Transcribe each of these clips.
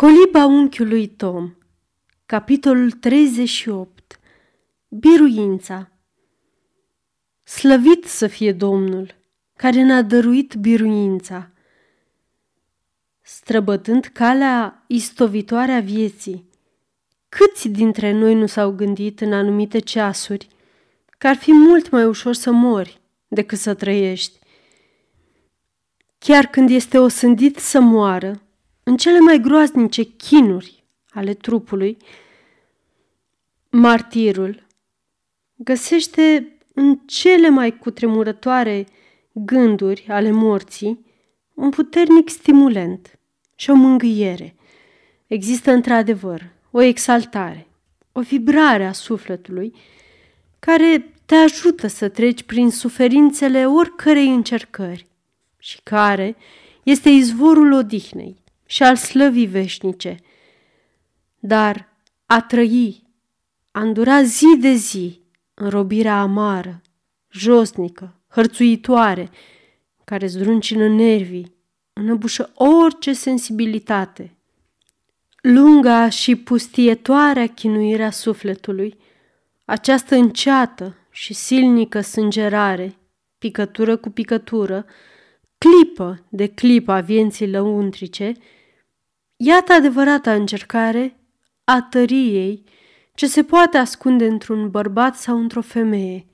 Coliba unchiului Tom Capitolul 38 Biruința Slăvit să fie Domnul, care ne-a dăruit biruința. Străbătând calea istovitoare a vieții, câți dintre noi nu s-au gândit în anumite ceasuri că ar fi mult mai ușor să mori decât să trăiești? Chiar când este osândit să moară, în cele mai groaznice chinuri ale trupului, martirul găsește în cele mai cutremurătoare gânduri ale morții un puternic stimulent și o mângâiere. Există într-adevăr o exaltare, o vibrare a sufletului care te ajută să treci prin suferințele oricărei încercări și care este izvorul odihnei și al slăvii veșnice. Dar a trăi, a îndura zi de zi în robirea amară, josnică, hărțuitoare, care zdruncină nervii, înăbușă orice sensibilitate. Lunga și pustietoarea chinuirea sufletului, această înceată și silnică sângerare, picătură cu picătură, clipă de clipă a vieții lăuntrice, iată adevărata încercare a tăriei ce se poate ascunde într-un bărbat sau într-o femeie.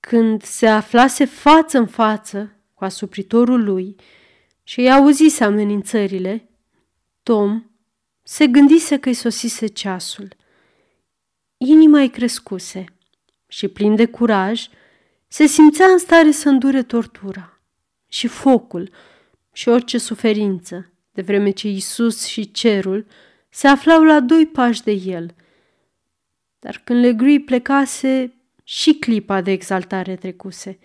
Când se aflase față în față cu asupritorul lui și i auzise amenințările, Tom se gândise că-i sosise ceasul. Inima îi crescuse și, plin de curaj, se simțea în stare să îndure tortura și focul și orice suferință, de vreme ce Isus și cerul se aflau la doi pași de el. Dar când Legrui plecase, și clipa de exaltare trecuse,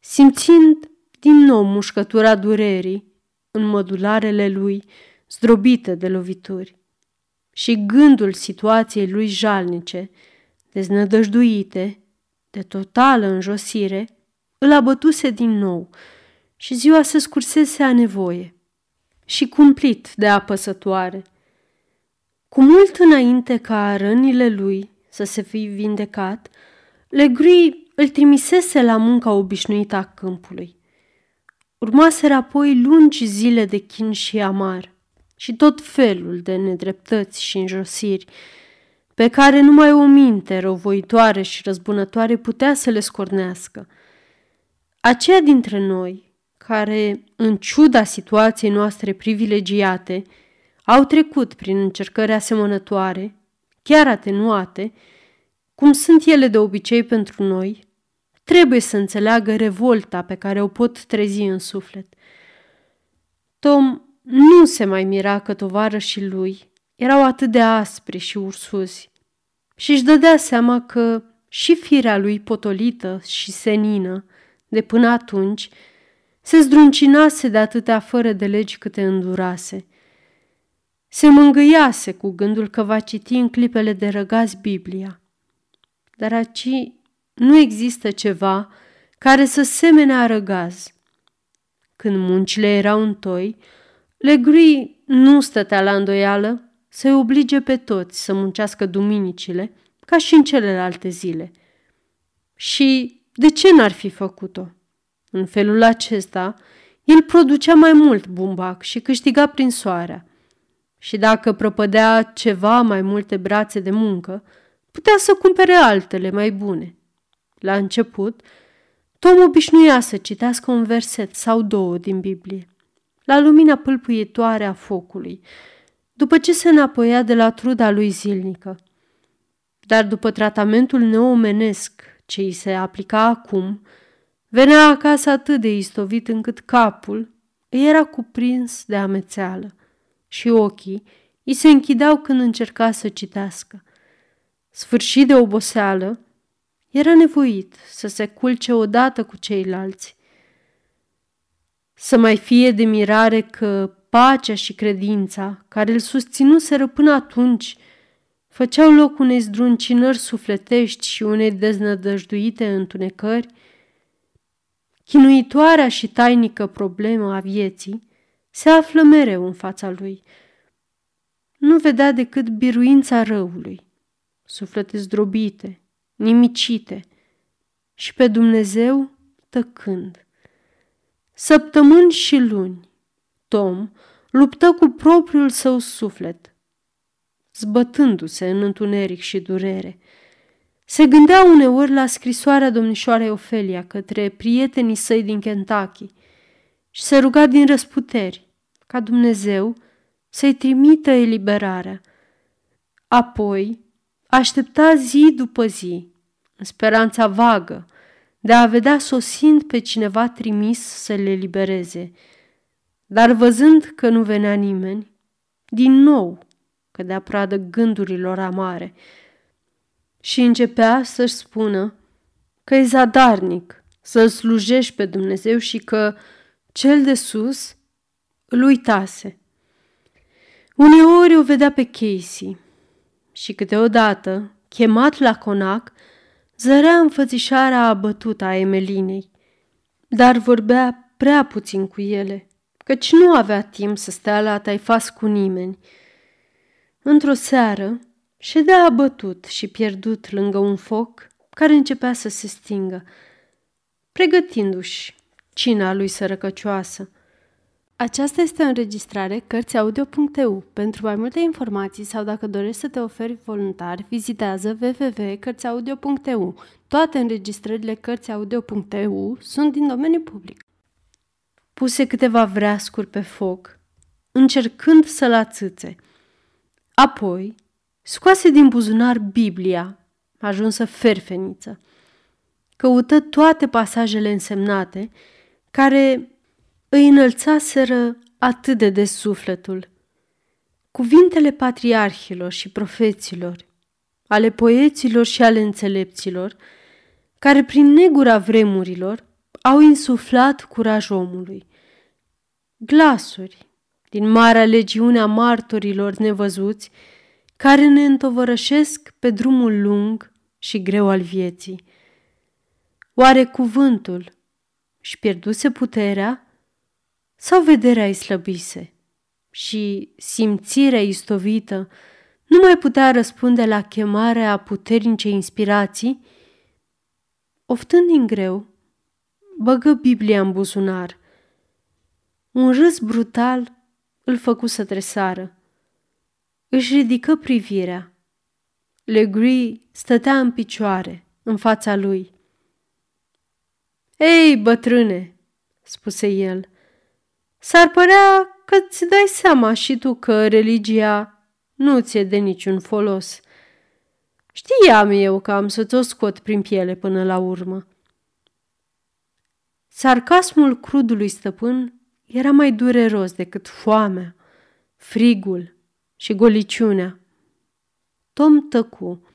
simțind din nou mușcătura durerii în mădularele lui zdrobite de lovituri. Și gândul situației lui jalnice, deznădăjduite, de totală înjosire, îl abătuse din nou – și ziua se scursese a nevoie și cumplit de apăsătoare. Cu mult înainte ca rănile lui să se fi vindecat, Legri îl trimisese la munca obișnuită a câmpului. Urmaseră apoi lungi zile de chin și amar și tot felul de nedreptăți și înjosiri, pe care numai o minte răvoitoare și răzbunătoare putea să le scornească. Aceia dintre noi care, în ciuda situației noastre privilegiate, au trecut prin încercări asemănătoare, chiar atenuate, cum sunt ele de obicei pentru noi, trebuie să înțeleagă revolta pe care o pot trezi în suflet. Tom nu se mai mira că tovarășii lui erau atât de aspri și ursuzi și își dădea seama că și firea lui potolită și senină de până atunci se zdruncinase de atâtea fără de legi câte îndurase. Se mângâiase cu gândul că va citi în clipele de răgaz Biblia. Dar aici nu există ceva care să semene a răgaz. Când muncile erau în toi, Legri nu stătea la îndoială să-i oblige pe toți să muncească duminicile, ca și în celelalte zile. Și de ce n-ar fi făcut-o? În felul acesta, el producea mai mult bumbac și câștiga prin soarea. Și dacă prăpădea ceva mai multe brațe de muncă, putea să cumpere altele mai bune. La început, Tom obișnuia să citească un verset sau două din Biblie, la lumina pâlpâietoare a focului, după ce se înapoia de la truda lui zilnică. Dar după tratamentul neomenesc ce îi se aplica acum, Venea acasă atât de istovit încât capul îi era cuprins de amețeală și ochii îi se închideau când încerca să citească. Sfârșit de oboseală, era nevoit să se culce odată cu ceilalți. Să mai fie de mirare că pacea și credința care îl susținuseră până atunci făceau loc unei zdruncinări sufletești și unei deznădăjduite întunecări, chinuitoarea și tainică problemă a vieții se află mereu în fața lui. nu vedea decât biruința răului, suflete zdrobite, nimicite și pe Dumnezeu tăcând. Săptămâni și luni, Tom luptă cu propriul său suflet, zbătându-se în întuneric și durere. Se gândea uneori la scrisoarea domnișoarei Ofelia către prietenii săi din Kentucky și se ruga din răsputeri ca Dumnezeu să-i trimită eliberarea. Apoi aștepta zi după zi, în speranța vagă de a vedea sosind pe cineva trimis să le libereze. Dar văzând că nu venea nimeni, din nou cădea pradă gândurilor amare și începea să-și spună că e zadarnic să-L slujești pe Dumnezeu și că cel de sus îl uitase. Uneori o vedea pe Casey și câteodată, chemat la conac, zărea înfățișarea abătută a Emelinei, dar vorbea prea puțin cu ele, căci nu avea timp să stea la taifas cu nimeni. Într-o seară, ședea abătut și pierdut lângă un foc care începea să se stingă, pregătindu-și cina lui sărăcăcioasă. Aceasta este o înregistrare Cărțiaudio.eu. Pentru mai multe informații sau dacă dorești să te oferi voluntar, vizitează www.cărțiaudio.eu. Toate înregistrările Cărțiaudio.eu sunt din domeniu public. Puse câteva vreascuri pe foc, încercând să-l ațâțe. Apoi, scoase din buzunar Biblia, ajunsă ferfeniță. Căută toate pasajele însemnate, care îi înălțaseră atât de des sufletul. Cuvintele patriarhilor și profeților, ale poeților și ale înțelepților, care prin negura vremurilor au insuflat curaj omului. Glasuri din marea legiune a martorilor nevăzuți, care ne întovărășesc pe drumul lung și greu al vieții. Oare cuvântul și pierduse puterea sau vederea îi slăbise și simțirea istovită nu mai putea răspunde la chemarea puternice inspirații? Oftând din greu, băgă Biblia în buzunar. Un râs brutal îl făcu să tresară. Își ridică privirea. Legree stătea în picioare, în fața lui. Ei, bătrâne, spuse el, S-ar părea că ți dai seama și tu că religia nu ți-e de niciun folos. Știam eu că am să ți-o scot prin piele până la urmă. Sarcasmul crudului stăpân era mai dureros decât foamea, frigul și goliciunea. Tom tăcu.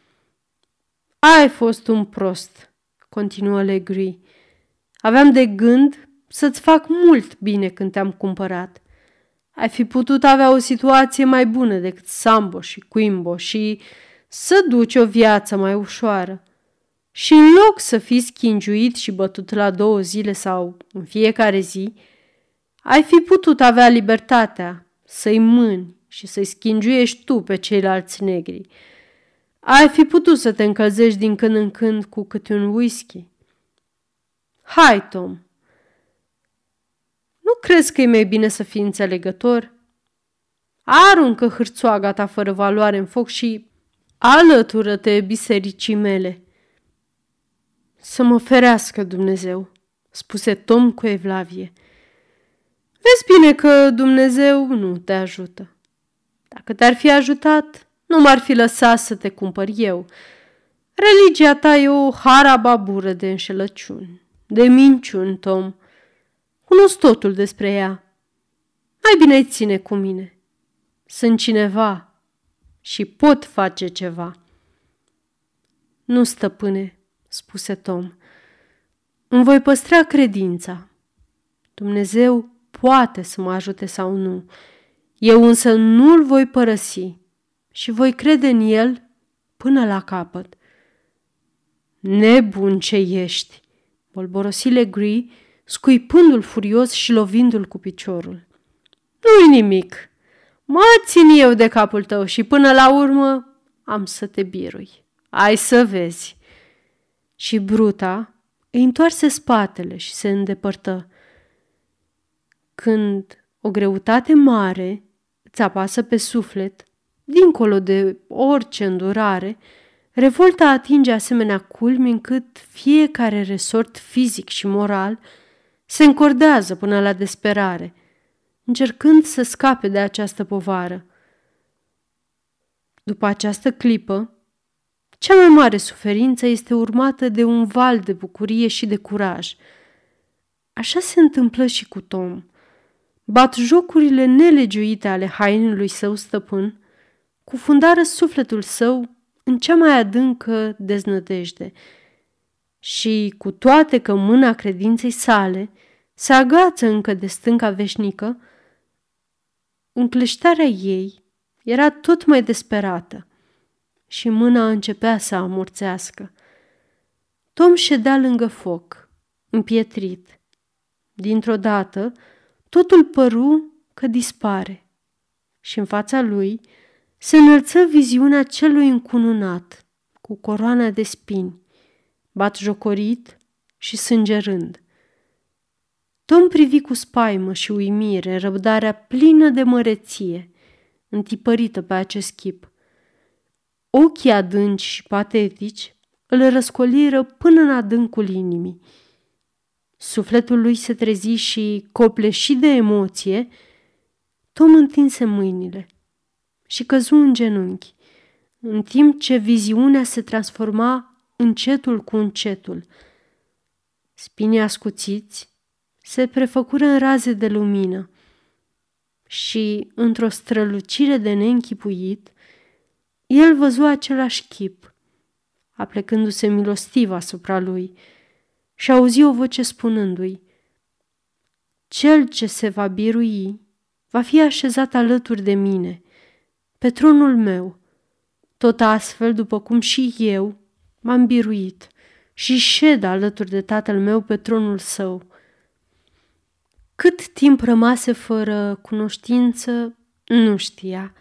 Ai fost un prost, continuă Legri. Aveam de gând să-ți fac mult bine când te-am cumpărat. Ai fi putut avea o situație mai bună decât Sambo și Quimbo și să duci o viață mai ușoară. Și în loc să fii schingiuit și bătut la două zile sau în fiecare zi, ai fi putut avea libertatea să-i mâni și să-i schingiuiești tu pe ceilalți negri. Ai fi putut să te încălzești din când în când cu câte un whisky. Hai, Tom, nu crezi că e mai bine să fii înțelegător? Aruncă hârțoaga ta fără valoare în foc și alătură-te bisericii mele. Să mă ferească Dumnezeu, spuse Tom cu evlavie. Vezi bine că Dumnezeu nu te ajută. Dacă te-ar fi ajutat, nu m-ar fi lăsat să te cumpăr eu. Religia ta e o harababură de înșelăciuni, de minciuni, Tom. Cunosc totul despre ea. Mai bine îi ține cu mine. Sunt cineva și pot face ceva. Nu, stăpâne, spuse Tom. Îmi voi păstra credința. Dumnezeu poate să mă ajute sau nu. Eu însă nu-l voi părăsi și voi crede în el până la capăt. Nebun ce ești, bolborosi Legree scuipându-l furios și lovindu-l cu piciorul. Nu-i nimic. Mă țin eu de capul tău și până la urmă am să te birui. Ai să vezi. Și Bruta îi întoarse spatele și se îndepărtă. Când o greutate mare îți apasă pe suflet, dincolo de orice îndurare, revolta atinge asemenea culmi încât fiecare resort fizic și moral se încordează până la desperare, încercând să scape de această povară. După această clipă, cea mai mare suferință este urmată de un val de bucurie și de curaj. Așa se întâmplă și cu Tom. Bat jocurile nelegiuite ale hainului său stăpân, cufundară sufletul său în cea mai adâncă deznădejde și, cu toate că mâna credinței sale se agață încă de stânca veșnică, încleștarea ei era tot mai desperată și mâna începea să amorțească. Tom ședea lângă foc, împietrit. Dintr-o dată, totul păru că dispare și în fața lui se înălță viziunea celui încununat, cu coroana de spini, bat jocorit și sângerând. Tom privi cu spaimă și uimire răbdarea plină de măreție, întipărită pe acest chip. Ochii adânci și patetici îl răscoliră până în adâncul inimii. Sufletul lui se trezi și, copleșit de emoție, Tom întinse mâinile și căzu în genunchi, în timp ce viziunea se transforma încetul cu încetul. Spinii ascuțiți se prefăcură în raze de lumină și, într-o strălucire de neînchipuit, el văzu același chip, aplecându-se milostiv asupra lui și auzi o voce spunându-i Cel ce se va birui va fi așezat alături de mine, pe tronul meu, tot astfel după cum și eu m-am biruit și șed alături de tatăl meu pe tronul său. Cât timp rămase fără cunoștință, nu știa.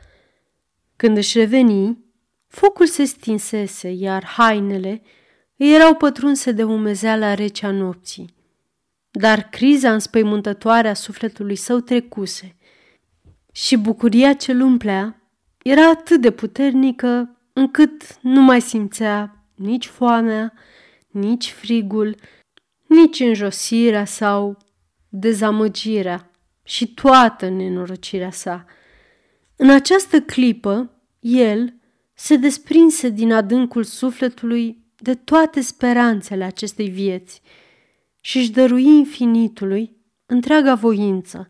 Când își reveni, focul se stinsese, iar hainele erau pătrunse de umezeala rece a nopții. Dar criza înspăimântătoare a sufletului său trecuse și bucuria ce îl umplea era atât de puternică încât nu mai simțea nici foamea, nici frigul, nici înjosirea sau dezamăgirea și toată nenorocirea sa. În această clipă, el se desprinse din adâncul sufletului de toate speranțele acestei vieți și își dărui infinitului întreaga voință,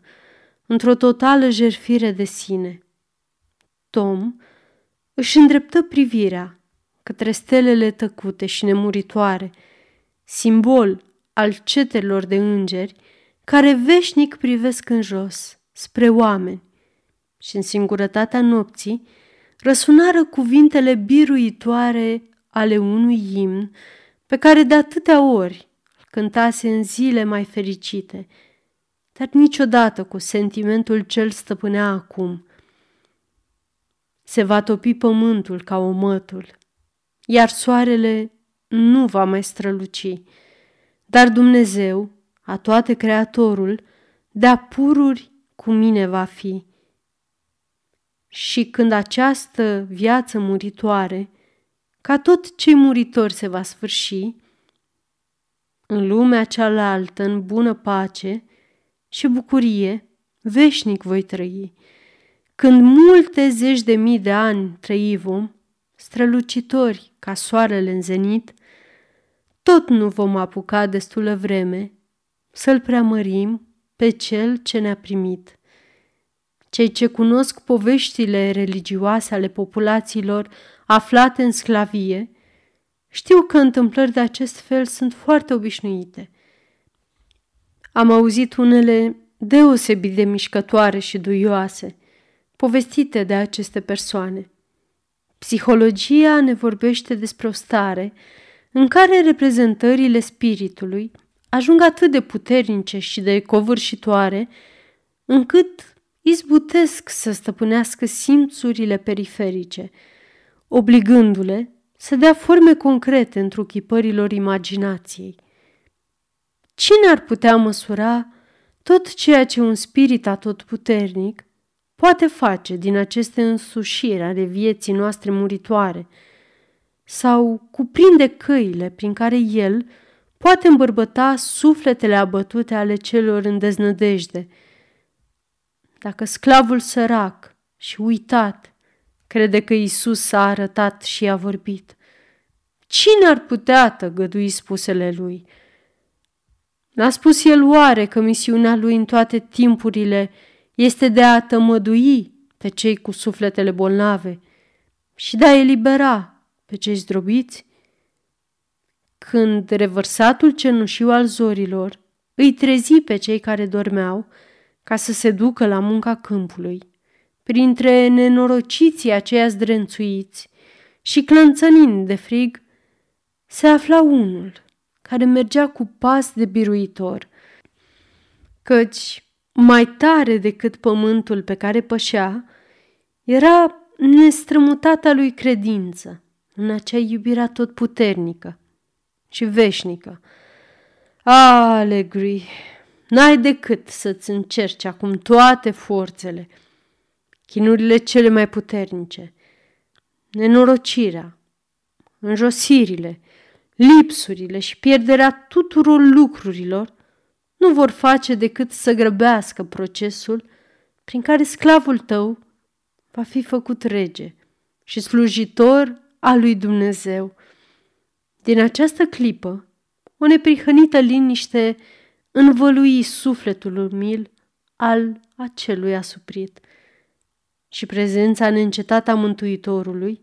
într-o totală jerfire de sine. Tom își îndreptă privirea către stelele tăcute și nemuritoare, simbol al cetelor de îngeri care veșnic privesc în jos, spre oameni. Și în singurătatea nopții răsunară cuvintele biruitoare ale unui imn pe care de atâtea ori îl cântase în zile mai fericite, dar niciodată cu sentimentul ce îl stăpânea acum. Se va topi pământul ca omătul, iar soarele nu va mai străluci, dar Dumnezeu a toate Creatorul, de-a pururi cu mine va fi. Și când această viață muritoare, ca tot cei muritori se va sfârși, în lumea cealaltă, în bună pace și bucurie, veșnic voi trăi. Când multe zeci de mii de ani trăi vom, strălucitori ca soarele în zenit, tot nu vom apuca destulă vreme să-L preamărim pe Cel ce ne-a primit. Cei ce cunosc poveștile religioase ale populațiilor aflate în sclavie știu că întâmplări de acest fel sunt foarte obișnuite. Am auzit unele deosebit de mișcătoare și duioase, povestite de aceste persoane. Psihologia ne vorbește despre o stare în care reprezentările spiritului ajung atât de puternice și de covârșitoare, încât izbutesc să stăpânească simțurile periferice, obligându-le să dea forme concrete întruchipărilor imaginației. Cine ar putea măsura tot ceea ce un spirit atotputernic poate face din aceste însușiri ale vieții noastre muritoare sau cuprinde căile prin care el poate îmbărbăta sufletele abătute ale celor în deznădejde. Dacă sclavul sărac și uitat crede că Isus s-a arătat și a vorbit, cine ar putea tăgădui spusele lui? N-a spus el oare că misiunea lui în toate timpurile este de a tămădui pe cei cu sufletele bolnave și de a elibera pe cei zdrobiți? Când revărsatul cenușiu al zorilor îi trezi pe cei care dormeau ca să se ducă la munca câmpului, printre nenorociții aceia zdrențuiți și clănțănind de frig, se afla unul care mergea cu pas de biruitor, căci mai tare decât pământul pe care pășea, era nestrămutata lui credință în acea iubire tot puternică și veșnică. Alegri, n-ai decât să-ți încerci acum toate forțele, chinurile cele mai puternice, nenorocirea, înjosirile, lipsurile și pierderea tuturor lucrurilor nu vor face decât să grăbească procesul prin care sclavul tău va fi făcut rege și slujitor al lui Dumnezeu. Din această clipă, o neprihănită liniște învălui sufletul umil al acelui asuprit și prezența neîncetată a Mântuitorului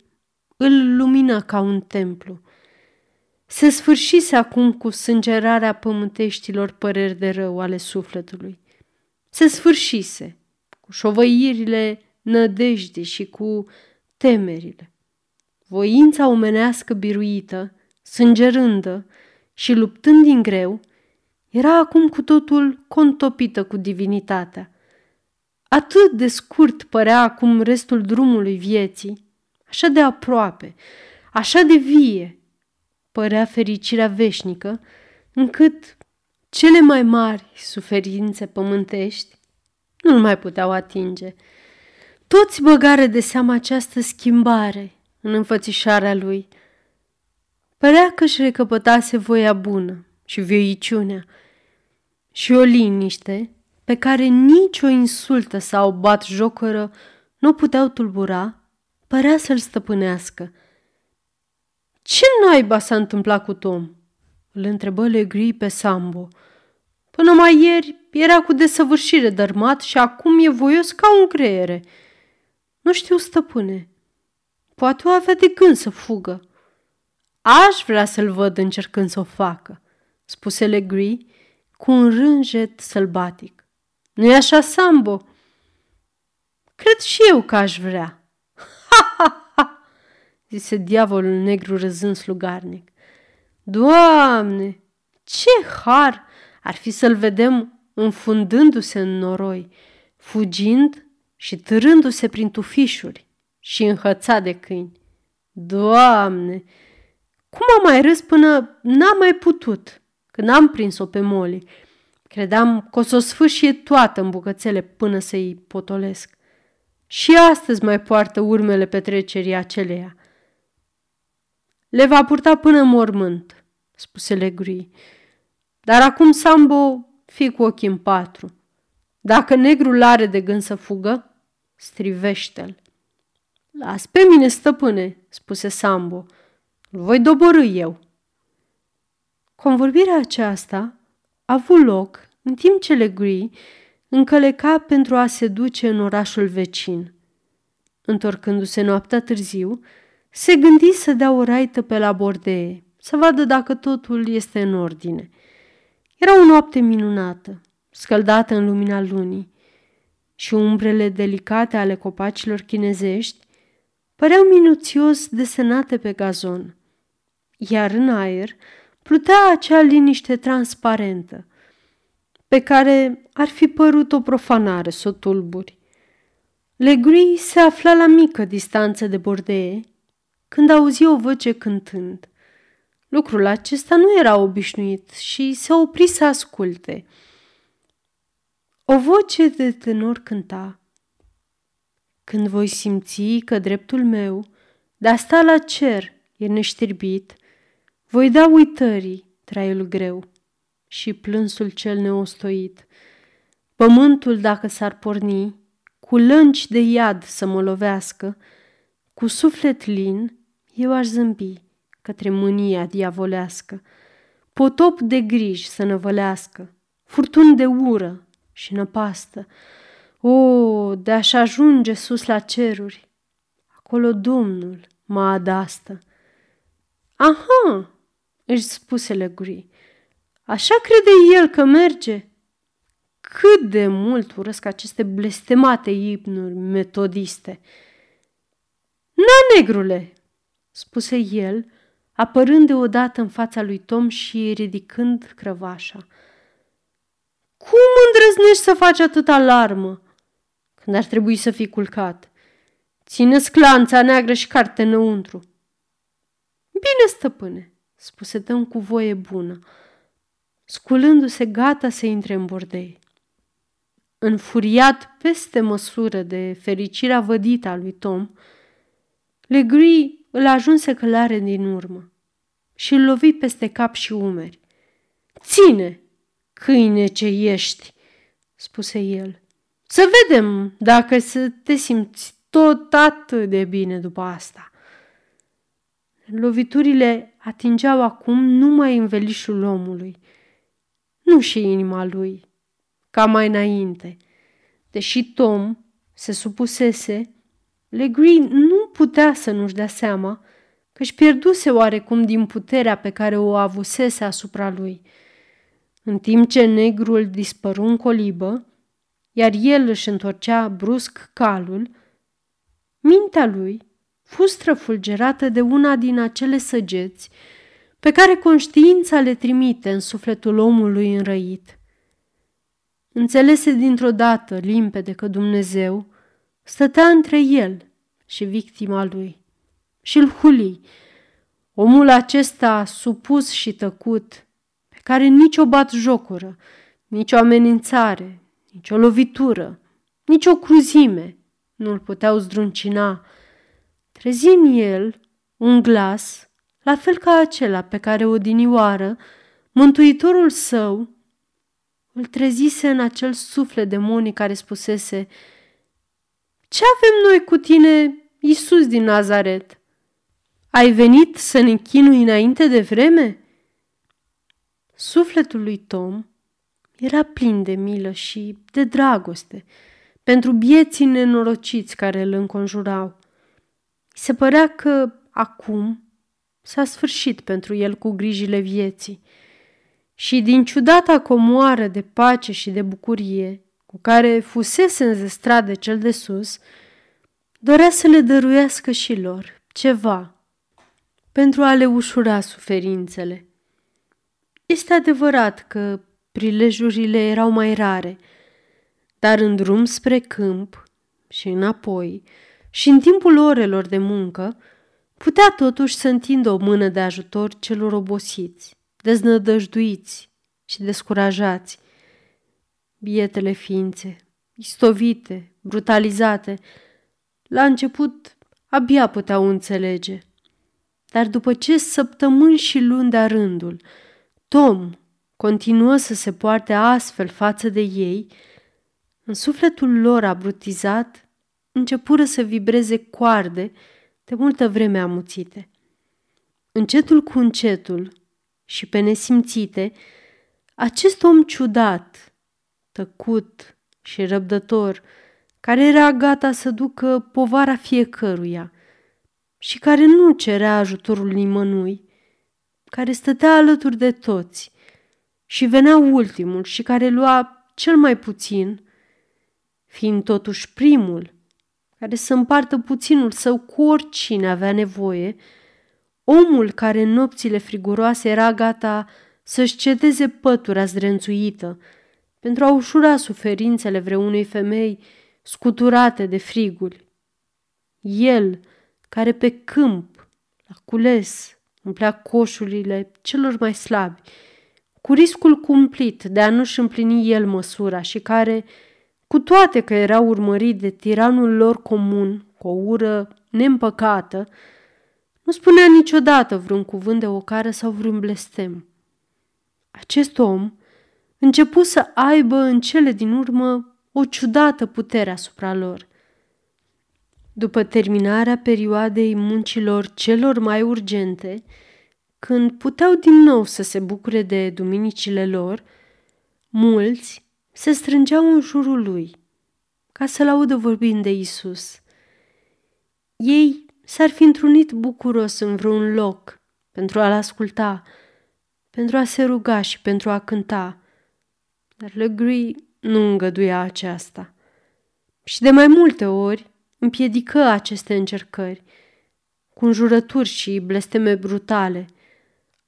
îl lumină ca un templu. Se sfârșise acum cu sângerarea pământeștilor păreri de rău ale sufletului. Se sfârșise cu șovăirile nădejdii și cu temerile. Voința omenească biruită, sângerândă și luptând din greu, era acum cu totul contopită cu divinitatea. Atât de scurt părea acum restul drumului vieții, așa de aproape, așa de vie, părea fericirea veșnică, încât cele mai mari suferințe pământești nu-l mai puteau atinge. Toți băgare de seamă această schimbare în înfățișarea lui. Părea că își recăpătase voia bună și vioiciunea și o liniște pe care nici o insultă sau bat jocără nu puteau tulbura, părea să-l stăpânească – ce naiba s-a întâmplat cu Tom?" îl întrebă Legri pe Sambo. Până mai ieri era cu desăvârșire dărmat și acum e voios ca un creiere. Nu știu, stăpâne. Poate o avea de gând să fugă. Aș vrea să-l văd încercând să o facă, spuse Legri cu un rânjet sălbatic. Nu-i așa, Sambo? Cred și eu că aș vrea. Ha, ha, zise diavolul negru râzând slugarnic. Doamne, ce har ar fi să-l vedem înfundându-se în noroi, fugind și târându-se prin tufișuri și înhățat de câini. Doamne, cum am mai râs până n-am mai putut, când am prins-o pe Moli. Credeam că o să o sfâșie toată în bucățele până să-i potolesc. Și astăzi mai poartă urmele petrecerii aceleia. Le va purta până în mormânt, spuse Legri. Dar acum Sambo fi cu ochii în patru. Dacă negrul are de gând să fugă, strivește-l. Las pe mine, stăpâne, spuse Sambo. Îl voi dobărâ eu. Convorbirea aceasta a avut loc în timp ce Legri încăleca pentru a se duce în orașul vecin. Întorcându-se noaptea târziu, se gândi să dea o raită pe la bordee, să vadă dacă totul este în ordine. Era o noapte minunată, scăldată în lumina lunii, și umbrele delicate ale copacilor chinezești păreau minuțios desenate pe gazon, iar în aer plutea acea liniște transparentă, pe care ar fi părut o profanare să o tulburi. Legri se afla la mică distanță de bordee când auzi o voce cântând. Lucrul acesta nu era obișnuit și se opri să asculte. O voce de tenor cânta. Când voi simți că dreptul meu de a sta la cer e neștirbit, voi da uitării traiul greu și plânsul cel neostoit. Pământul, dacă s-ar porni, cu lânci de iad să mă lovească, cu suflet lin, eu aș zâmbi către mânia diavolească, potop de griji să năvălească, furtun de ură și năpastă. O, de aș ajunge sus la ceruri, acolo Domnul mă adastă. Aha, își spuse Leguri, așa crede el că merge? Cât de mult urăsc aceste blestemate imnuri metodiste. Na, negrule, spuse el, apărând deodată în fața lui Tom și ridicând crăvașa. Cum îndrăznești să faci atâta alarmă când ar trebui să fii culcat? Ține sclanța neagră și carte înăuntru. Bine, stăpâne, spuse Tom cu voie bună, sculându-se gata să intre în bordei. Înfuriat peste măsură de fericirea vădită a lui Tom, Legree îl ajunse călare din urmă și îl lovi peste cap și umeri. Ține, câine ce ești, spuse el. Să vedem dacă să te simți tot atât de bine după asta. Loviturile atingeau acum numai învelișul omului, nu și inima lui, ca mai înainte. Deși Tom se supusese, Legree nu putea să nu-și dea seama că își pierduse oarecum din puterea pe care o avusese asupra lui. În timp ce negrul dispăru în colibă, iar el își întorcea brusc calul, mintea lui fu străfulgerată de una din acele săgeți pe care conștiința le trimite în sufletul omului înrăit. Înțelese dintr-o dată limpede că Dumnezeu stătea între el și victima lui și îl huli. Omul acesta supus și tăcut, pe care nicio bat jocură, nicio amenințare, nicio lovitură, nicio cruzime nu îl puteau zdruncina. Trezi în el un glas, la fel ca acela pe care odinioară Mântuitorul său îl trezise în acel suflet demonic care spusese Ce avem noi cu tine, Iisus din Nazaret? Ai venit să ne chinui înainte de vreme?" Sufletul lui Tom era plin de milă și de dragoste pentru bieții nenorociți care îl înconjurau. Se părea că acum s-a sfârșit pentru el cu grijile vieții și din ciudata comoară de pace și de bucurie cu care fusese înzestrat de cel de sus, dorea să le dăruiască și lor ceva pentru a le ușura suferințele. Este adevărat că prilejurile erau mai rare, dar în drum spre câmp și înapoi și în timpul orelor de muncă, putea totuși să întindă o mână de ajutor celor obosiți, deznădăjduiți și descurajați. Bietele ființe, istovite, brutalizate, la început abia puteau înțelege. Dar după ce săptămâni și luni de rândul, Tom continuă să se poarte astfel față de ei, în sufletul lor abrutizat începură să vibreze coarde de multă vreme amuțite. Încetul cu încetul și pe nesimțite, acest om ciudat, tăcut și răbdător, care era gata să ducă povara fiecăruia și care nu cerea ajutorul nimănui, care stătea alături de toți și venea ultimul și care lua cel mai puțin, fiind totuși primul, care să împartă puținul său cu oricine avea nevoie, omul care în nopțile friguroase era gata să-și cedeze pătura zdrențuită pentru a ușura suferințele vreunei femei scuturate de friguri. El, care pe câmp, la cules, umplea coșurile celor mai slabi, cu riscul cumplit de a nu-și împlini el măsura și care, cu toate că era urmărit de tiranul lor comun, cu o ură neîmpăcată, nu spunea niciodată vreun cuvânt de ocară sau vreun blestem. Acest om începu să aibă în cele din urmă o ciudată putere asupra lor. După terminarea perioadei muncilor celor mai urgente, când puteau din nou să se bucure de duminicile lor, mulți se strângeau în jurul lui ca să-l audă vorbind de Isus. Ei s-ar fi întrunit bucuros în vreun loc pentru a-l asculta, pentru a se ruga și pentru a cânta, dar Legree nu îngăduia aceasta. Și de mai multe ori împiedică aceste încercări, cu înjurături și blesteme brutale,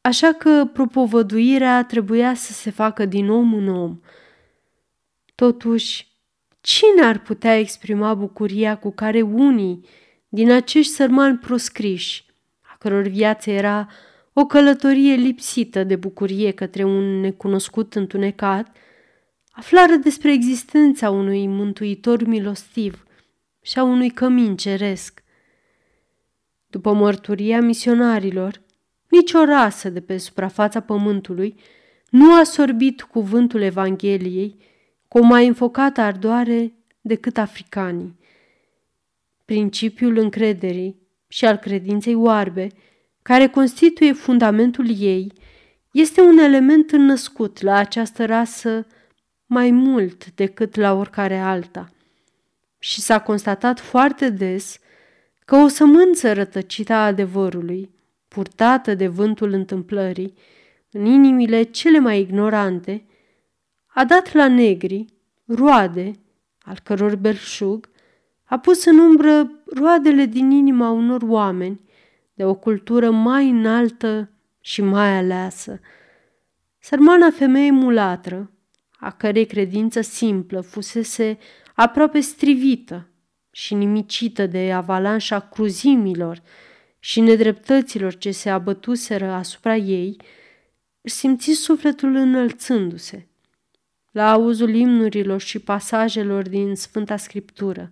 așa că propovăduirea trebuia să se facă din om în om. Totuși, cine ar putea exprima bucuria cu care unii din acești sărmani proscriși, a căror viață era o călătorie lipsită de bucurie către un necunoscut întunecat, aflară despre existența unui mântuitor milostiv și a unui cămin ceresc. După mărturia misionarilor, nicio rasă de pe suprafața pământului nu a sorbit cuvântul Evangheliei cu o mai înfocată ardoare decât africanii. Principiul încrederii și al credinței oarbe, care constituie fundamentul ei, este un element înnăscut la această rasă mai mult decât la oricare alta. Și s-a constatat foarte des că o sămânță rătăcită a adevărului, purtată de vântul întâmplării, în inimile cele mai ignorante, a dat la negri roade, al căror belșug a pus în umbră roadele din inima unor oameni de o cultură mai înaltă și mai aleasă. Sărmana femeie mulatră, a cărei credință simplă fusese aproape strivită și nimicită de avalanșa cruzimilor și nedreptăților ce se abătuseră asupra ei, își simți sufletul înălțându-se. La auzul imnurilor și pasajelor din Sfânta Scriptură,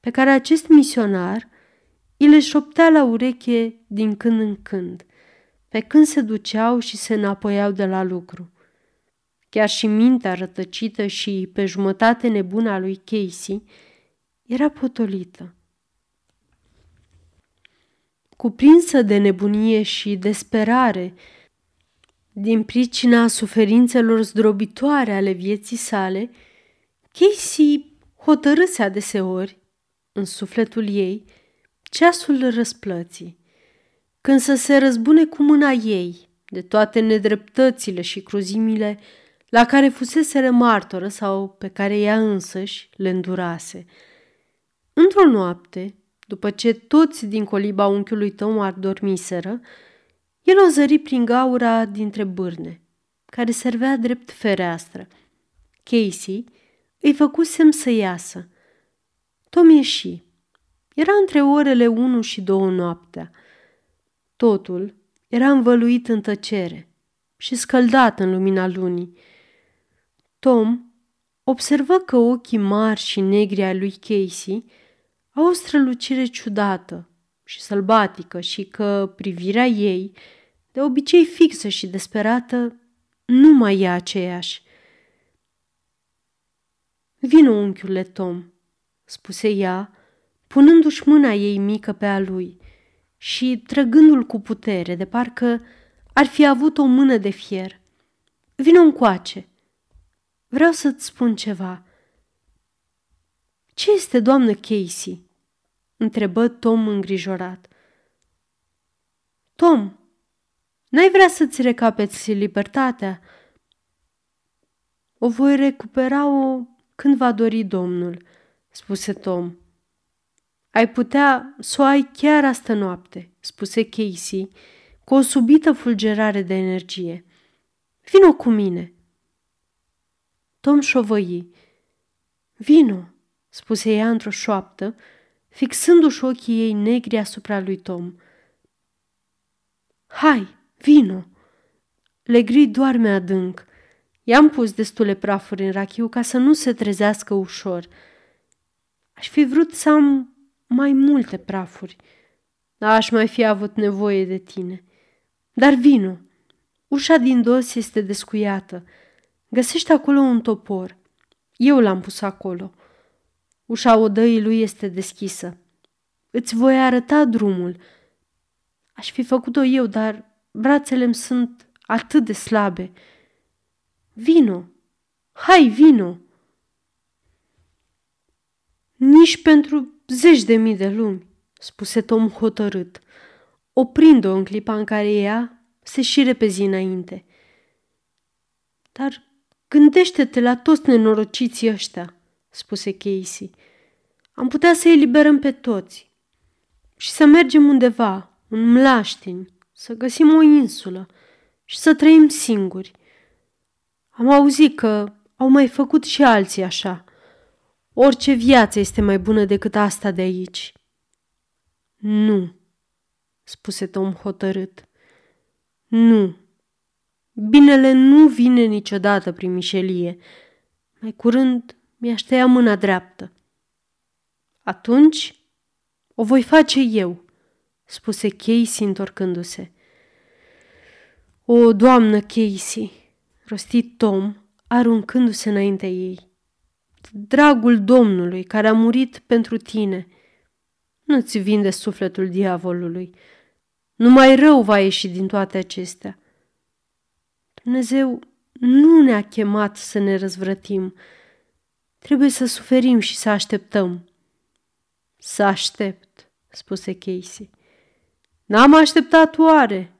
pe care acest misionar îi le șoptea la ureche din când în când, pe când se duceau și se înapoiau de la lucru. Chiar și mintea rătăcită și pe jumătate nebună a lui Casey era potolită. Cuprinsă de nebunie și desperare, din pricina suferințelor zdrobitoare ale vieții sale, Casey hotărâse adeseori, în sufletul ei, ceasul răsplății, când să se răzbune cu mâna ei de toate nedreptățile și cruzimile la care fusese martoră sau pe care ea însăși le îndurase. Într-o noapte, după ce toți din coliba unchiului Tomar dormiseră, el o zări prin gaura dintre bârne, care servea drept fereastră. Casey îi făcu semn să iasă. Tom ieși. Era între orele 1 și 2 noaptea. Totul era învăluit în tăcere și scăldat în lumina lunii. Tom observă că ochii mari și negri ai lui Casey au o strălucire ciudată și sălbatică și că privirea ei, de obicei fixă și desperată, nu mai e aceeași. Vino, unchiule Tom, spuse ea, punându-și mâna ei mică pe a lui și trăgându-l cu putere, de parcă ar fi avut o mână de fier. Vino încoace. Vreau să-ți spun ceva. Ce este, doamnă Casey?" Întrebă Tom îngrijorat. Tom, n-ai vrea să-ți recapeți libertatea? O voi recupera-o când va dori Domnul, spuse Tom. Ai putea să o ai chiar astă noapte, spuse Casey, cu o subită fulgerare de energie. Vino cu mine. Tom șovăi. Vino, spuse ea într-o șoaptă, fixându-și ochii ei negri asupra lui Tom. Hai, vino! Legri doarme adânc. I-am pus destule prafuri în rachiu ca să nu se trezească ușor. Aș fi vrut să am mai multe prafuri. Aș mai fi avut nevoie de tine. Dar vino. Ușa din dos este descuiată. Găsește acolo un topor. Eu l-am pus acolo. Ușa odăii lui este deschisă. Îți voi arăta drumul. Aș fi făcut-o eu, dar brațele îmi sunt atât de slabe. Vino! Hai, vino! Nici pentru zeci de mii de lumi, spuse Tom hotărât, oprind-o în clipa în care ea se și repezi înainte. Dar gândește-te la toți nenorociții ăștia, spuse Casey. Am putea să eliberăm pe toți și să mergem undeva, în mlaștini, să găsim o insulă și să trăim singuri. Am auzit că au mai făcut și alții așa. Orice viață este mai bună decât asta de aici. Nu, spuse Tom hotărât. Nu. Binele nu vine niciodată prin mișelie. Mai curând mi-aș tăia mâna dreaptă. Atunci o voi face eu, spuse Casey întorcându-se. O, doamnă Casey, rostit Tom, aruncându-se înaintea ei. Dragul Domnului care a murit pentru tine, nu-ți vinde sufletul diavolului. Numai rău va ieși din toate acestea. Dumnezeu nu ne-a chemat să ne răzvrătim. Trebuie să suferim și să așteptăm. Să aștept, spuse Casey. N-am așteptat oare?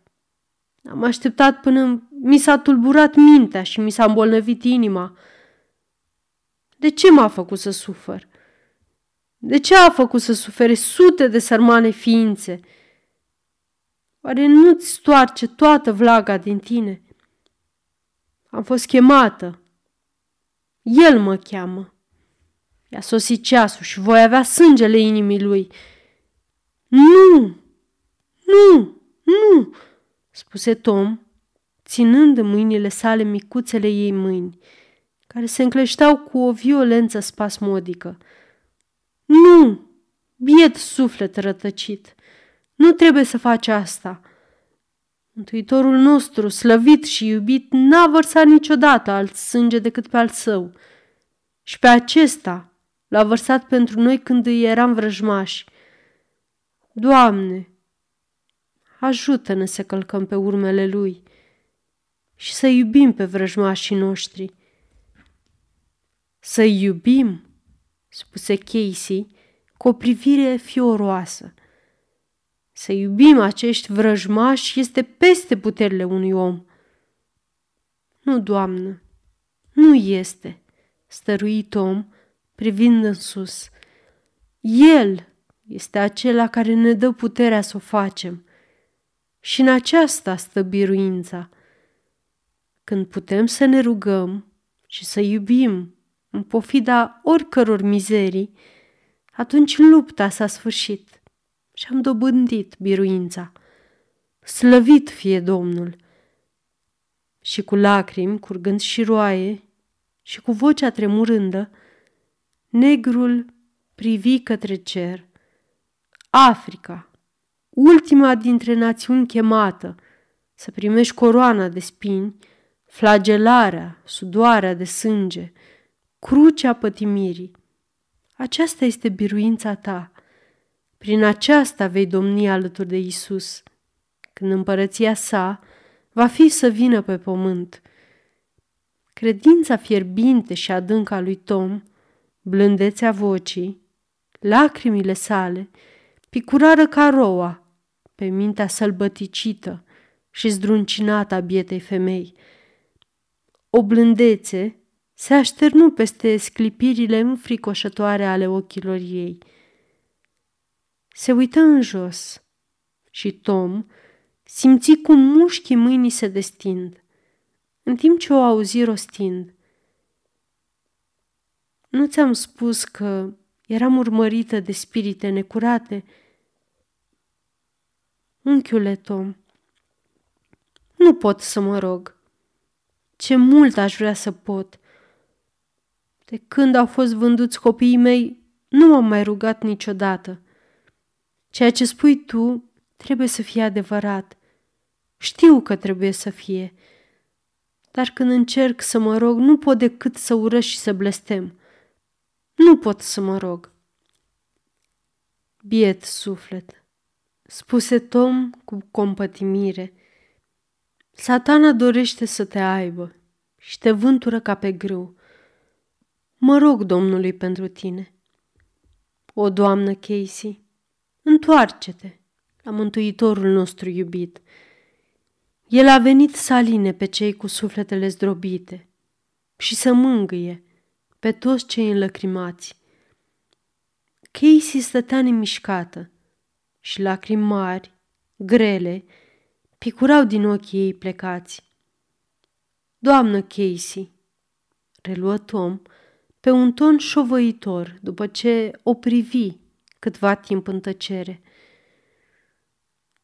Am așteptat până mi s-a tulburat mintea și mi s-a îmbolnăvit inima. De ce m-a făcut să sufăr? De ce a făcut să sufere sute de sărmane ființe? Oare nu-ți stoarce toată vlaga din tine? Am fost chemată. El mă cheamă. I-a sosit ceasul și voi avea sângele inimii lui. Nu! Nu! Nu! spuse Tom, ținând în mâinile sale micuțele ei mâini, care se încleșteau cu o violență spasmodică. Nu! Biet suflet rătăcit! Nu trebuie să faci asta! Mântuitorul nostru, slăvit și iubit, n-a vărsat niciodată alt sânge decât pe al său. Și pe acesta l-a vărsat pentru noi când îi eram vrăjmași. Doamne, ajută-ne să călcăm pe urmele Lui și să iubim pe vrăjmașii noștri. Să iubim, spuse Casey cu o privire fioroasă. Să iubim acești vrăjmași este peste puterile unui om. Nu, doamnă, nu este, stărui Tom privind în sus. El este acela care ne dă puterea să o facem. Și în aceasta stă biruința. Când putem să ne rugăm și să iubim în pofida oricăror mizerii, atunci lupta s-a sfârșit și am dobândit biruința. Slăvit fie Domnul! Și cu lacrimi curgând și roaie și cu vocea tremurândă, negrul privi către cer. Africa, ultima dintre națiuni chemată să primești coroana de spini, flagelarea, sudoarea de sânge, crucea pătimirii. Aceasta este biruința ta. Prin aceasta vei domni alături de Isus, când împărăția sa va fi să vină pe pământ. Credința fierbinte și adâncă a lui Tom, blândețea vocii, lacrimile sale, picurară ca roa pe mintea sălbăticită și zdruncinată a bietei femei. O blândețe se așternu peste sclipirile înfricoșătoare ale ochilor ei. Se uită în jos și Tom simți cum mușchii mâinii se destind, în timp ce o auzi rostind. nu ți-am spus că eram urmărită de spirite necurate? Unchiule Tom, nu pot să mă rog. Ce mult aș vrea să pot. De când au fost vânduți copiii mei, nu m-am mai rugat niciodată. Ceea ce spui tu trebuie să fie adevărat. Știu că trebuie să fie. Dar când încerc să mă rog, nu pot decât să urăș și să blestem. Nu pot să mă rog. Biet suflet, spuse Tom cu compătimire. Satana dorește să te aibă și te vântură ca pe grâu. Mă rog Domnului pentru tine. O, doamnă Casey, întoarce-te la Mântuitorul nostru iubit. El a venit să aline pe cei cu sufletele zdrobite și să mângâie pe toți cei înlăcrimați. Casey stătea nemișcată și lacrimi mari, grele, picurau din ochii ei plecați. Doamnă Casey, reluă Tom, pe un ton șovăitor, după ce o privi câtva timp în tăcere.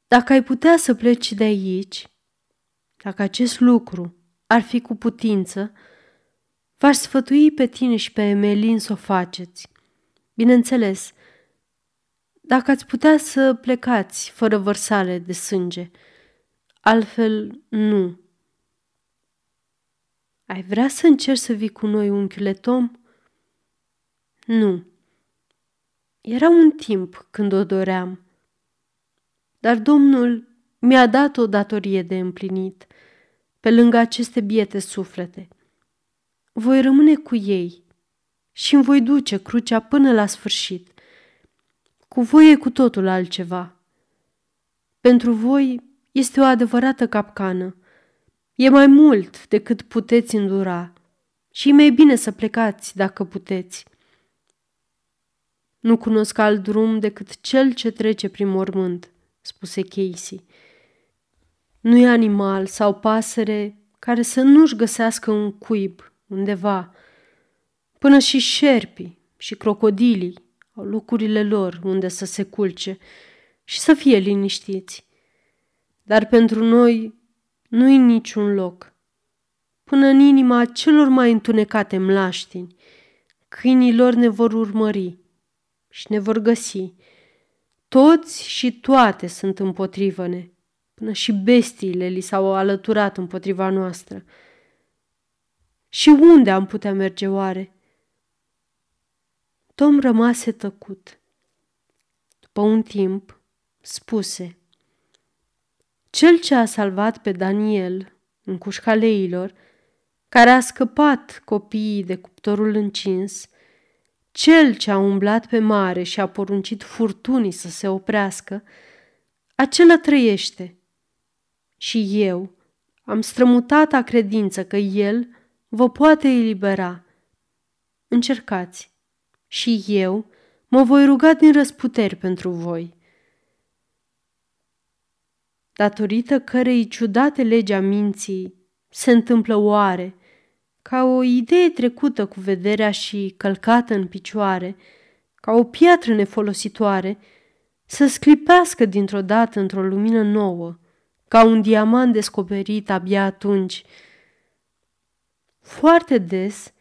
Dacă ai putea să pleci de aici, dacă acest lucru ar fi cu putință, v-aș sfătui pe tine și pe Emelin să o faceți. Bineînțeles, dacă ați putea să plecați fără vărsale de sânge, altfel nu. Ai vrea să încerci să vii cu noi, unchiule Tom? Nu. Era un timp când o doream, dar Domnul mi-a dat o datorie de împlinit, pe lângă aceste biete suflete. Voi rămâne cu ei și îmi voi duce crucea până la sfârșit. Cu voi e cu totul altceva. Pentru voi este o adevărată capcană. E mai mult decât puteți îndura și e mai bine să plecați dacă puteți. Nu cunosc alt drum decât cel ce trece prin mormânt, spuse Casey. Nu e animal sau pasăre care să nu-și găsească un cuib undeva. Până și șerpii și crocodilii au locurile lor unde să se culce și să fie liniștiți. Dar pentru noi nu-i niciun loc. Până în inima celor mai întunecate mlaștini, câinii lor ne vor urmări și ne vor găsi. Toți și toate sunt împotrivă-ne, până și bestiile li s-au alăturat împotriva noastră. Și unde am putea merge oare? Tom rămase tăcut. După un timp, spuse, Cel ce a salvat pe Daniel în cușca leilor, care a scăpat copiii de cuptorul încins, cel ce a umblat pe mare și a poruncit furtunii să se oprească, acela trăiește. Și eu am strămutata credință că el vă poate elibera. Încercați și eu mă voi ruga din răsputeri pentru voi. Datorită cărei ciudate legea minții se întâmplă oare – ca o idee trecută cu vederea și călcată în picioare, ca o piatră nefolositoare, să sclipească dintr-o dată într-o lumină nouă, ca un diamant descoperit abia atunci. Foarte des,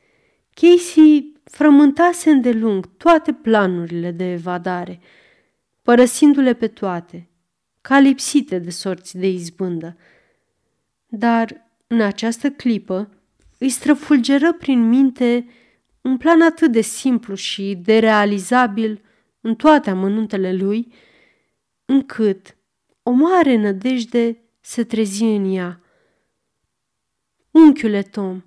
Casey frământase îndelung toate planurile de evadare, părăsindu-le pe toate, ca lipsite de sorți de izbândă. Dar, în această clipă, îi străfulgeră prin minte un plan atât de simplu și de realizabil în toate amănuntele lui, încât o mare nădejde se trezi în ea. Unchiule Tom,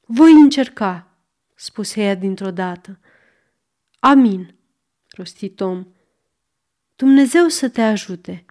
voi încerca, spuse ea dintr-o dată. Amin, rosti Tom. Dumnezeu să te ajute.